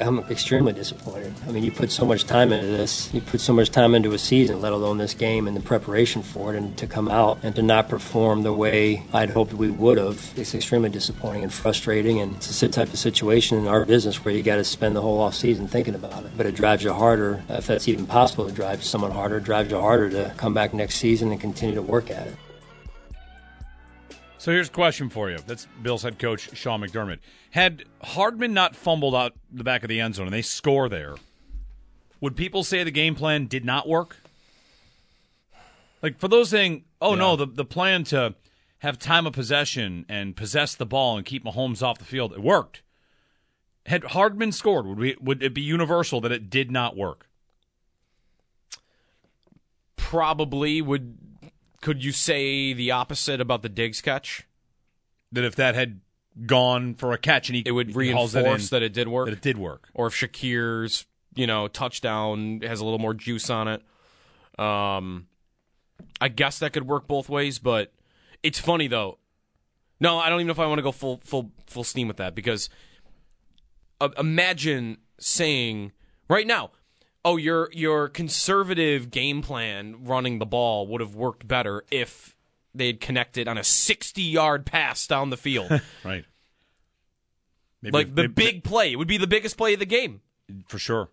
I'm extremely disappointed. I mean, you put so much time into this. You put so much time into a season, let alone this game and the preparation for it, and to come out and to not perform the way I'd hoped we would have. It's extremely disappointing and frustrating, and it's a type of situation in our business where you got to spend the whole off season thinking about it. But it drives you harder, if that's even possible to drive someone harder, drives you harder to come back next season and continue to work at it. So here's a question for you. That's Bills head coach Sean McDermott. Had Hardman not fumbled out the back of the end zone and they score there, would people say the game plan did not work? Like for those saying, "Oh Yeah. no, the the plan to have time of possession and possess the ball and keep Mahomes off the field, it worked." Had Hardman scored, would we would it be universal that it did not work? Probably would. Could you say the opposite about the Diggs catch? That if that had gone for a catch and he It would it in, reinforce that it did work. that it did work. or if Shakir's you know touchdown has a little more juice on it. Um, I guess that could work both ways, but it's funny though. No, I don't even know if I want to go full full full steam with that because uh, imagine saying right now, oh your your conservative game plan running the ball would have worked better if they had connected on a 60 yard pass down the field. Right. Maybe like the maybe- big play. It would be the biggest play of the game. for sure.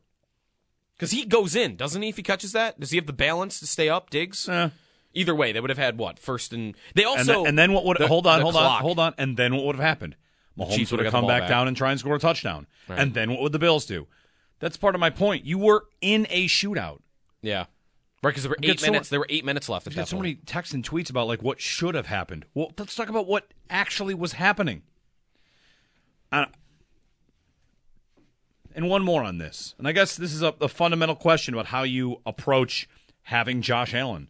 Because he goes in, doesn't he? If he catches that, does he have the balance to stay up? Diggs. Eh. Either way, they would have had what first and they And, also then, and then what would the- hold on, hold clock. on, hold on, and then what would have happened? Mahomes Chiefs would have come back, back. down and try and score a touchdown. Right. And then what would the Bills do? That's part of my point. You were in a shootout. Yeah, right. Because there were eight so- minutes. There were eight minutes left at that so point. many texts and tweets about like what should have happened. Well, let's talk about what actually was happening. Uh, and one more on this, and I guess this is a, a fundamental question about how you approach having Josh Allen,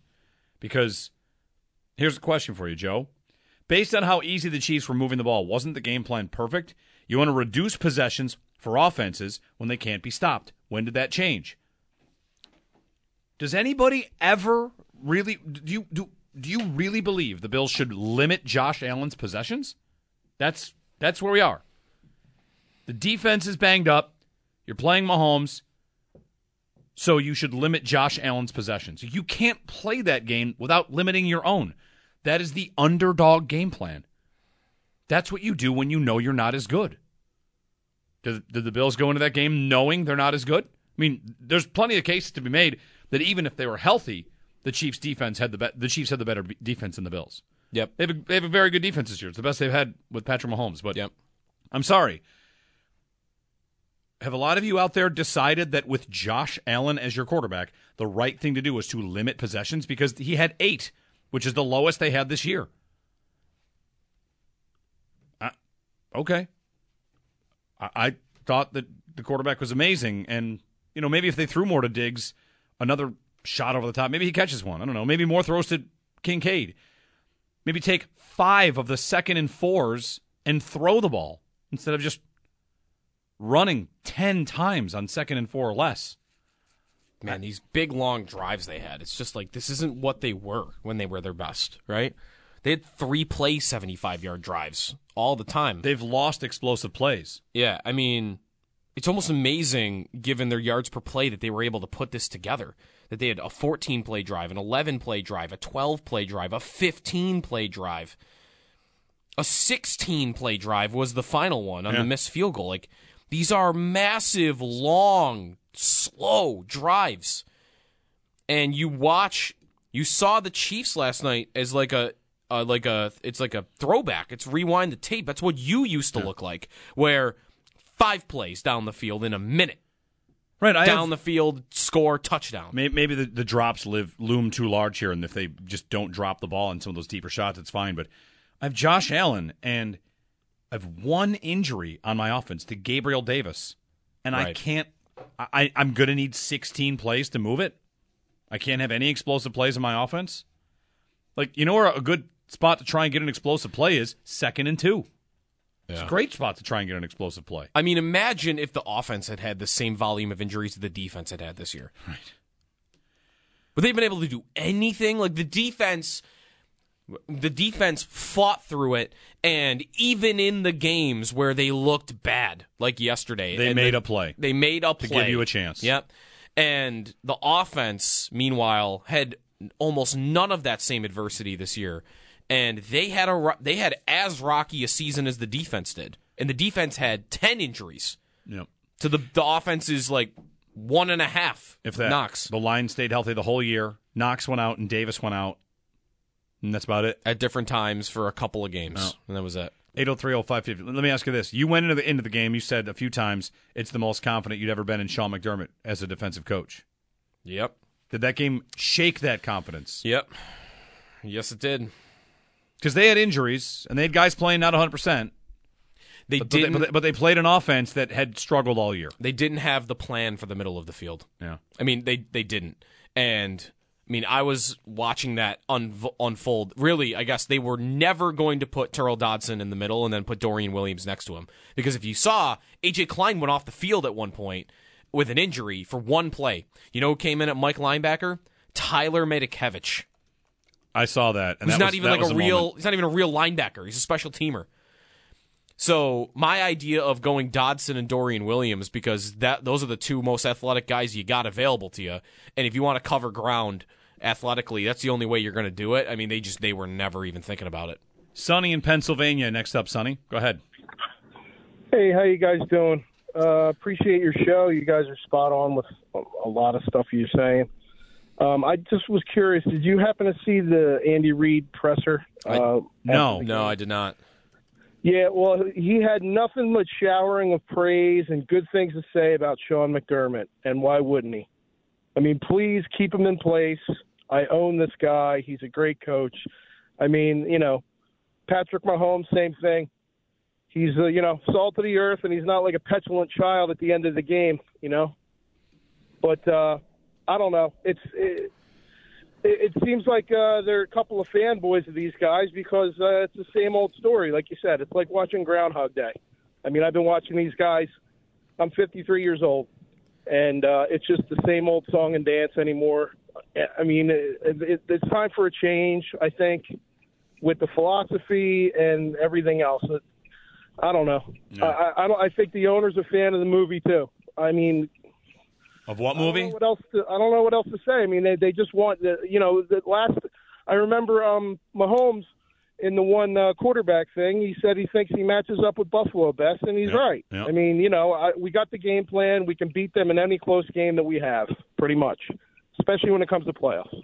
because here's a question for you, Joe. Based on how easy the Chiefs were moving the ball, wasn't the game plan perfect? You want to reduce possessions for offenses when they can't be stopped. When did that change? Does anybody ever really do you do do you really believe the Bills should limit Josh Allen's possessions? That's that's where we are. The defense is banged up. You're playing Mahomes. So you should limit Josh Allen's possessions. You can't play that game without limiting your own. That is the underdog game plan. That's what you do when you know you're not as good. Did, did the Bills go into that game knowing they're not as good? I mean, there's plenty of cases to be made that even if they were healthy, the Chiefs' defense had the be- the Chiefs had the better be- defense than the Bills. Yep. They have, a, they have a very good defense this year. It's the best they've had with Patrick Mahomes. But Yep. I'm sorry. Have a lot of you out there decided that with Josh Allen as your quarterback, the right thing to do was to limit possessions because he had eight, which is the lowest they had this year? Uh, okay. I, I thought that the quarterback was amazing, and you know maybe if they threw more to Diggs, another shot over the top, maybe he catches one. I don't know. Maybe more throws to Kincaid. Maybe take five of the second and fours and throw the ball instead of just running 10 times on second and four or less. Man, these big long drives they had. It's just like this isn't what they were when they were their best, right? They had three play seventy five yard drives all the time. They've lost explosive plays. Yeah, I mean, it's almost amazing given their yards per play that they were able to put this together. That they had a 14 play drive, an 11 play drive, a 12 play drive, a 15 play drive. A 16 play drive was the final one on Yeah. the missed field goal. Like these are massive, long, slow drives. And you watch you saw the Chiefs last night as like a uh, like a it's like a throwback. It's rewind the tape. That's what you used to look like, where five plays down the field in a minute, Right. I down have, the field, score touchdown. may- maybe the, the drops live loom too large here, and if they just don't drop the ball in some of those deeper shots, it's fine. But I have Josh Allen, and I have one injury on my offense to Gabriel Davis, and I can't. I, I'm going to need 16 plays to move it. I can't have any explosive plays in my offense. Like you know where a good spot to try and get an explosive play is second and two. It's a great spot to try and get an explosive play. I mean, imagine if the offense had had the same volume of injuries that the defense had had this year. Right. Would they have been able to do anything? Like the defense, The defense fought through it, and even in the games where they looked bad, like yesterday, They and made a play. They made a play To give you a chance. Yep. And the offense, meanwhile, had almost none of that same adversity this year, and they had a they had as rocky a season as the defense did, and the defense had ten injuries. Yep. So the the offense is like one and a half. If that Knox the line stayed healthy the whole year, Knox went out and Davis went out, and that's about it. at different times for a couple of games, Oh. and that was it. 8030550. Let me ask you this. You went into the into the game, you said a few times it's the most confident you'd ever been in Sean McDermott as a defensive coach. Yep. Did that game shake that confidence? Yep. Yes, it did. Because they had injuries and they had guys playing not 100%, They but, didn't. but, they, but they played an offense that had struggled all year. they didn't have the plan for the middle of the field. Yeah. I mean, they they didn't. And I mean, I was watching that unv- unfold. Really, I guess they were never going to put Tyrel Dodson in the middle and then put Dorian Williams next to him because if you saw AJ Klein went off the field at one point with an injury for one play. You know who came in at Mike linebacker? Tyler Matakevich. I saw that. And He's that not was- even that like a real. moment. He's not even a real linebacker. He's a special teamer. So my idea of going Dodson and Dorian Williams because that those are the two most athletic guys you got available to you, and if you want to cover ground athletically, that's the only way you're going to do it. I mean, they just they were never even thinking about it. Sonny in Pennsylvania next up, Sonny. Go ahead. Hey, how you guys doing? Uh, appreciate your show. You guys are spot on with a lot of stuff you're saying. Um, I just was curious. Did you happen to see the Andy Reid presser? I- uh, No. No, I did not. Yeah, well, he had nothing but showering of praise and good things to say about Sean McDermott, and why wouldn't he? I mean, please keep him in place. I own this guy. He's a great coach. I mean, you know, Patrick Mahomes, same thing. He's, uh, you know, salt of the earth, and he's not like a petulant child at the end of the game, you know. But uh, I don't know. It's it, it, seems like uh, there are a couple of fanboys of these guys because uh, it's the same old story. Like you said, it's like watching Groundhog Day. I mean, I've been watching these guys. I'm 53 years old, and uh, it's just the same old song and dance anymore. I mean, it, it, it's time for a change. I think with the philosophy and everything else. It, I don't know. I, I don't. I think the owner's a fan of the movie too. I mean, Of what I don't movie? know what else? To, I don't know what else to say. I mean, they they just want the you know the last. I remember um Mahomes in the one uh, quarterback thing. He said he thinks he matches up with Buffalo best, and he's Yeah, right. yeah. I mean, you know, I, we got the game plan. We can beat them in any close game that we have, pretty much, especially when it comes to playoffs.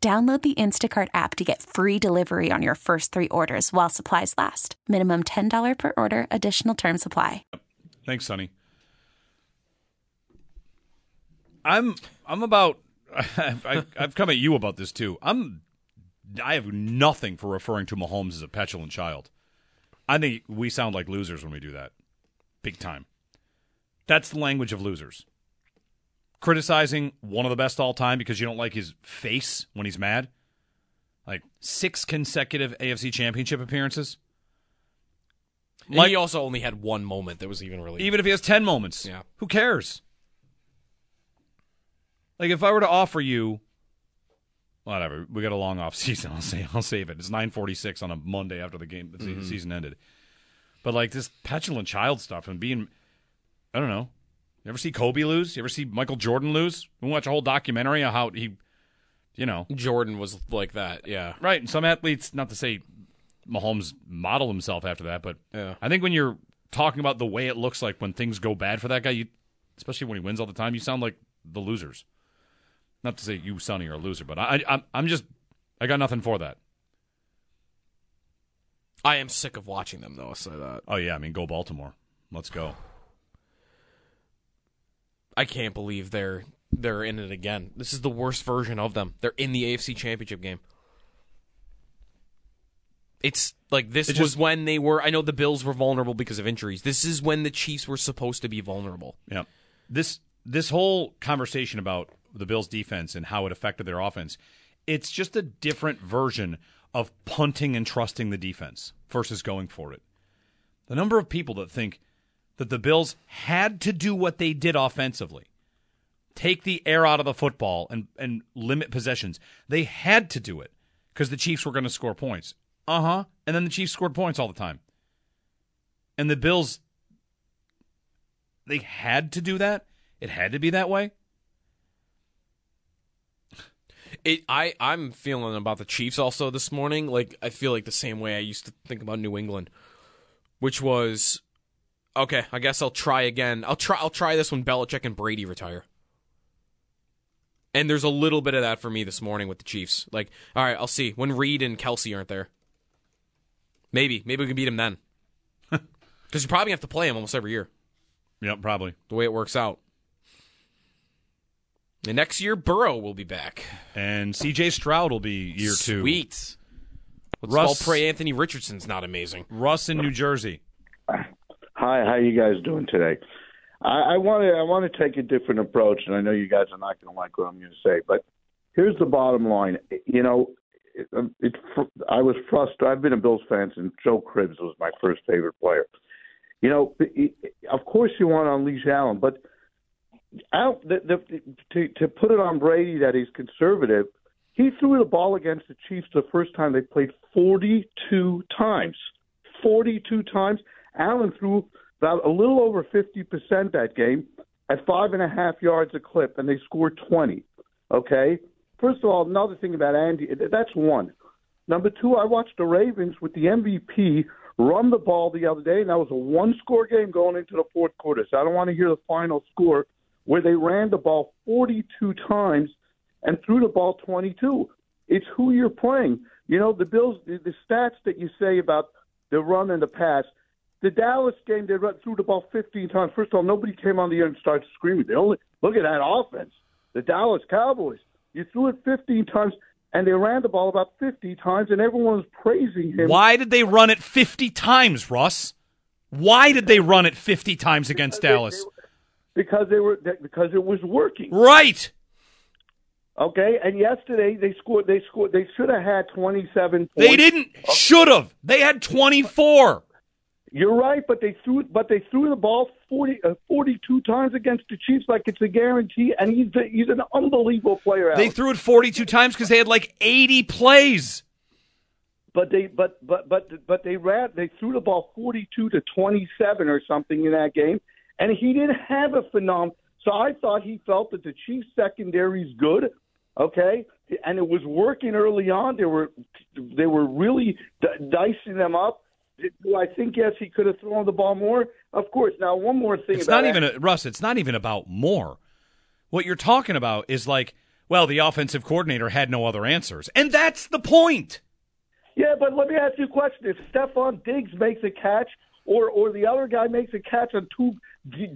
Download the Instacart app to get free delivery on your first three orders while supplies last. Minimum $10 per order, additional term supply. Thanks, Sonny. I'm I'm about I, I've come at you about this too. I'm I have nothing for referring to Mahomes as a petulant child. I think we sound like losers when we do that, big time. That's the language of losers. Criticizing one of the best all time because you don't like his face when he's mad. Like six consecutive AFC Championship appearances. Like- he also only had one moment that was even really. Even if he has 10 moments. Yeah. Who cares? Like if I were to offer you whatever, we got a long off season, I'll say I'll save it. It's 9:46 on a Monday after the game the se- mm-hmm. season ended. But like this petulant child stuff and being I don't know. You ever see Kobe lose? You ever see Michael Jordan lose? We watch a whole documentary on how he you know, Jordan was like that. Yeah. Right. And some athletes, not to say Mahomes model himself after that, but Yeah. I think when you're talking about the way it looks like when things go bad for that guy, you, especially when he wins all the time, you sound like the losers. Not to say you, Sonny, are a loser, but I, I, I'm just, I got nothing for that. I am sick of watching them, though. I'll say that. Oh yeah, I mean, go Baltimore. Let's go. I can't believe they're they're in it again. This is the worst version of them. They're in the AFC Championship game. It's like this It was when they were. I know the Bills were vulnerable because of injuries. This is when the Chiefs were supposed to be vulnerable. Yeah. This this whole conversation about the Bills defense and how it affected their offense, it's just a different version of punting and trusting the defense versus going for it. The number of people that think that the Bills had to do what they did offensively. Take the air out of the football and, and limit possessions. They had to do it because the Chiefs were going to score points. Uh huh. And then the Chiefs scored points all the time. And the Bills they had to do that. It had to be that way. It, I, I'm feeling about the Chiefs also this morning. Like I feel like the same way I used to think about New England, which was, okay, I guess I'll try again. I'll try. I'll try this when Belichick and Brady retire. And there's a little bit of that for me this morning with the Chiefs. Like, all right, I'll see when Reid and Kelce aren't there. Maybe, maybe we can beat them then. Because you probably have to play him almost every year. Yep, probably. The way it works out. And next year, Burrow will be back. And CJ Stroud will be year two. Sweet. Let's Russ- all pray Anthony Richardson's not amazing. Russ in New Jersey. Hi, how you guys doing today? I, I want to I want to take a different approach, and I know you guys are not going to like what I'm going to say, but here's the bottom line. You know, it, um, it, I was frustrated. I've been a Bills fan since Joe Cribbs was my first favorite player. You know, it, it- of course you want to unleash Allen, but out the, the, to to put it on Brady that he's conservative. He threw the ball against the Chiefs the first time they played 42 times. 42 times. Allen threw about a little over 50% that game at five and a half yards a clip, and they scored 20. Okay? First of all, another thing about Andy, that's one. Number two, I watched the Ravens with the MVP run the ball the other day, and that was a one score game going into the fourth quarter. So I don't want to hear the final score where they ran the ball 42 times and threw the ball 22. It's who you're playing. You know, the Bills, the, the stats that you say about the run and the pass, the Dallas game, they run, threw the ball 15 times. First of all, nobody came on the air and started screaming. They only look at that offense. The Dallas Cowboys, you threw it 15 times, and they ran the ball about 50 times, and everyone was praising him. Why did they run it 50 times, Russ? Why did they run it 50 times against Dallas? Because they were because it was working. Right. Okay, and yesterday they scored. They scored. They should have had 27 points. They didn't. Should have. They had 24. You're right, but they threw but they threw the ball 40, uh, 42 times against the Chiefs like it's a guarantee, and he's a, he's an unbelievable player. They Alex. threw it 42 times because they had like 80 plays. but they but but but but they ran they threw the ball 42 to 27 or something in that game, and he didn't have a phenom. So I thought he felt that the Chiefs secondary is good, okay, and it was working early on. They were they were really d- dicing them up. Do I think yes, he could have thrown the ball more? Of course. Now one more thing. It's about not even, a, Russ, it's not even about more. What you're talking about is like, well, the offensive coordinator had no other answers. And that's the point. Yeah, but let me ask you a question: If Stefon Diggs makes a catch, or or the other guy makes a catch on two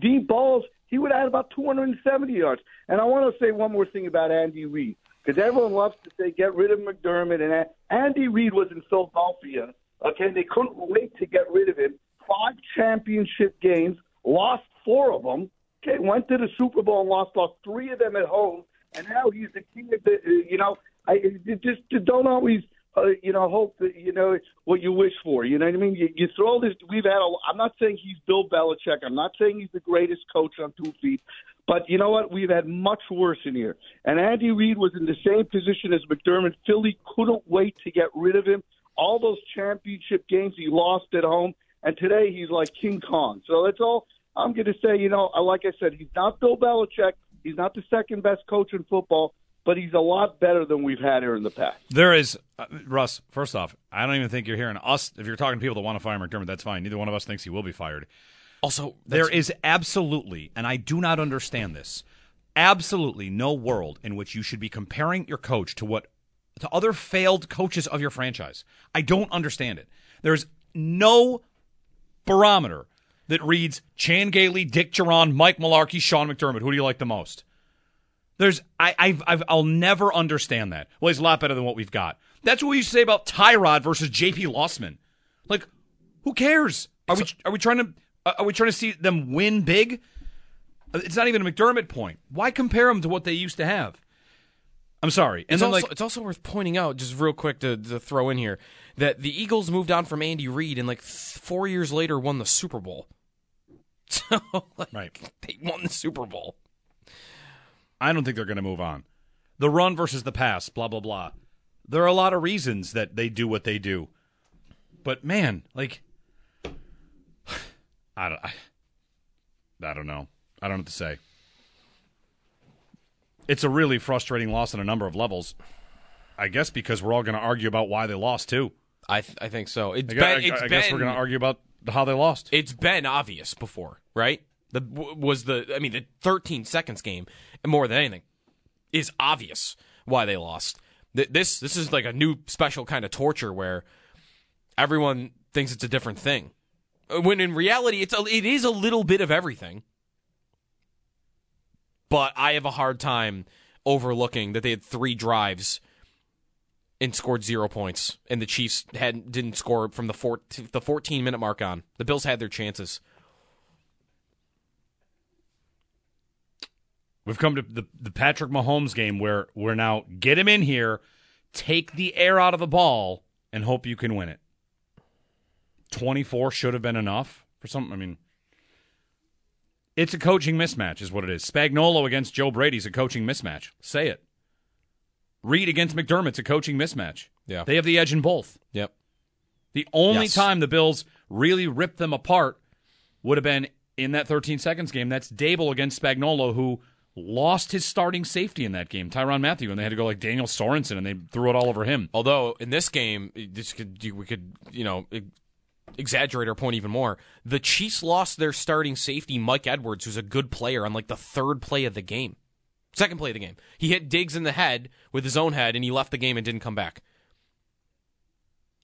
deep balls, he would add about 270 yards. And I want to say one more thing about Andy Reid, because everyone loves to say get rid of McDermott, and Andy Reid was in Philadelphia. Okay, they couldn't wait to get rid of him. Five championship games, lost four of them. Okay, went to the Super Bowl and lost lost three of them at home, and now he's the king of the. uh, You know, I just don't always uh, you know, hope that you know what you wish for. You know what I mean? You, you throw this. We've had. A, I'm not saying he's Bill Belichick. I'm not saying he's the greatest coach on two feet. But you know what? We've had much worse in here. And Andy Reid was in the same position as McDermott. Philly couldn't wait to get rid of him. All those championship games he lost at home, and today he's like King Kong. So that's all I'm going to say. You know, like I said, he's not Bill Belichick. He's not the second best coach in football, but he's a lot better than we've had here in the past. There is, uh, Russ, first off, I don't even think you're hearing us. If you're talking to people that want to fire McDermott, that's fine. Neither one of us thinks he will be fired. Also, there is absolutely, and I do not understand this, absolutely no world in which you should be comparing your coach to what to other failed coaches of your franchise. I don't understand it. There's no barometer that reads Chan Gailey, Dick Jauron, Mike Mularkey, Sean McDermott. Who do you like the most? There's I I've, I've I'll never understand that. Well, he's a lot better than what we've got. That's what we used to say about Tyrod versus J.P. Losman. Like, who cares? Are we are we trying to uh, are we trying to see them win big? It's not even a McDermott point. Why compare them to what they used to have? I'm sorry. And It's then also, like it's also worth pointing out, just real quick to, to throw in here, that the Eagles moved on from Andy Reid and like th- four years later won the Super Bowl. So like, Right. they won the Super Bowl. I don't think they're going to move on. The run versus the pass, blah blah blah. There are a lot of reasons that they do what they do, but man, like, I don't, I, I don't know. I don't know what to say. It's a really frustrating loss on a number of levels. I guess because we're all going to argue about why they lost too. I th- I think so. It's I, been, gu- I- I guess been- we're going to argue about how they lost. It's been obvious before, right? The was the I mean the 13 seconds game, and more than anything, is obvious why they lost. This this is like a new special kind of torture where everyone thinks it's a different thing, Uh, when in reality it's a, it is a little bit of everything. But I have a hard time overlooking that they had three drives and scored zero points, and the Chiefs had didn't score from the four, the 14 minute mark on. The Bills had their chances. We've come to the, the Patrick Mahomes game where we're now get him in here, take the air out of the ball, and hope you can win it. 24 should have been enough for something. I mean, it's a coaching mismatch, is what it is. Spagnuolo against Joe Brady's a coaching mismatch. Say it. Reid against McDermott's a coaching mismatch. Yeah. They have the edge in both. Yep. The only Yes. time the Bills really ripped them apart would have been in that 13 seconds game. That's Daboll against Spagnuolo, who lost his starting safety in that game, Tyrann Mathieu, and they had to go like Daniel Sorensen, and they threw it all over him. Although in this game, this could we could you know exaggerate our point even more. The Chiefs lost their starting safety Mike Edwards, who's a good player, on like the third play of the game, second play of the game. He hit Diggs in the head with his own head, and he left the game and didn't come back.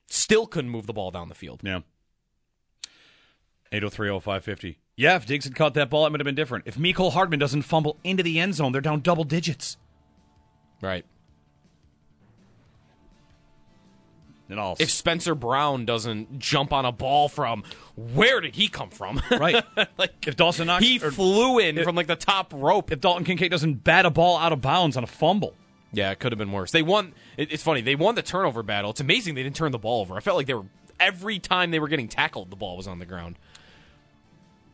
Still couldn't move the ball down the field. Yeah. 8030550. Yeah, if Diggs had caught that ball, it would have been different. If Mecole Hardman doesn't fumble into the end zone, they're down double digits. Right. And all If Spencer Brown doesn't jump on a ball from where did he come from? right. like if Dawson Knox he or flew in from like the top rope. if Dalton Kincaid doesn't bat a ball out of bounds on a fumble. Yeah, it could have been worse. They won. It, it's funny. They won the turnover battle. It's amazing they didn't turn the ball over. I felt like they were every time they were getting tackled, the ball was on the ground.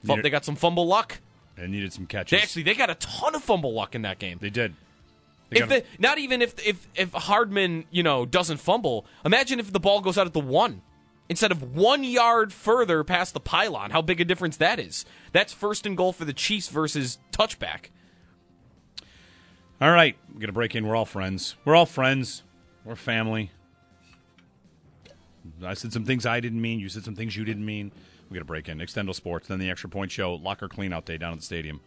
Needed- they got some fumble luck. And needed some catches. They actually they got a ton of fumble luck in that game. They did. If the, not even if if if Hardman you know doesn't fumble, imagine if the ball goes out at the one instead of one yard further past the pylon. How big a difference that is. That's first and goal for the Chiefs versus touchback. All right, we're gonna break in. We're all friends. We're all friends. We're family. I said some things I didn't mean. You said some things you didn't mean. We got to break in. Extendo Sports, then the Extra Point Show, Locker Cleanout Day down at the stadium.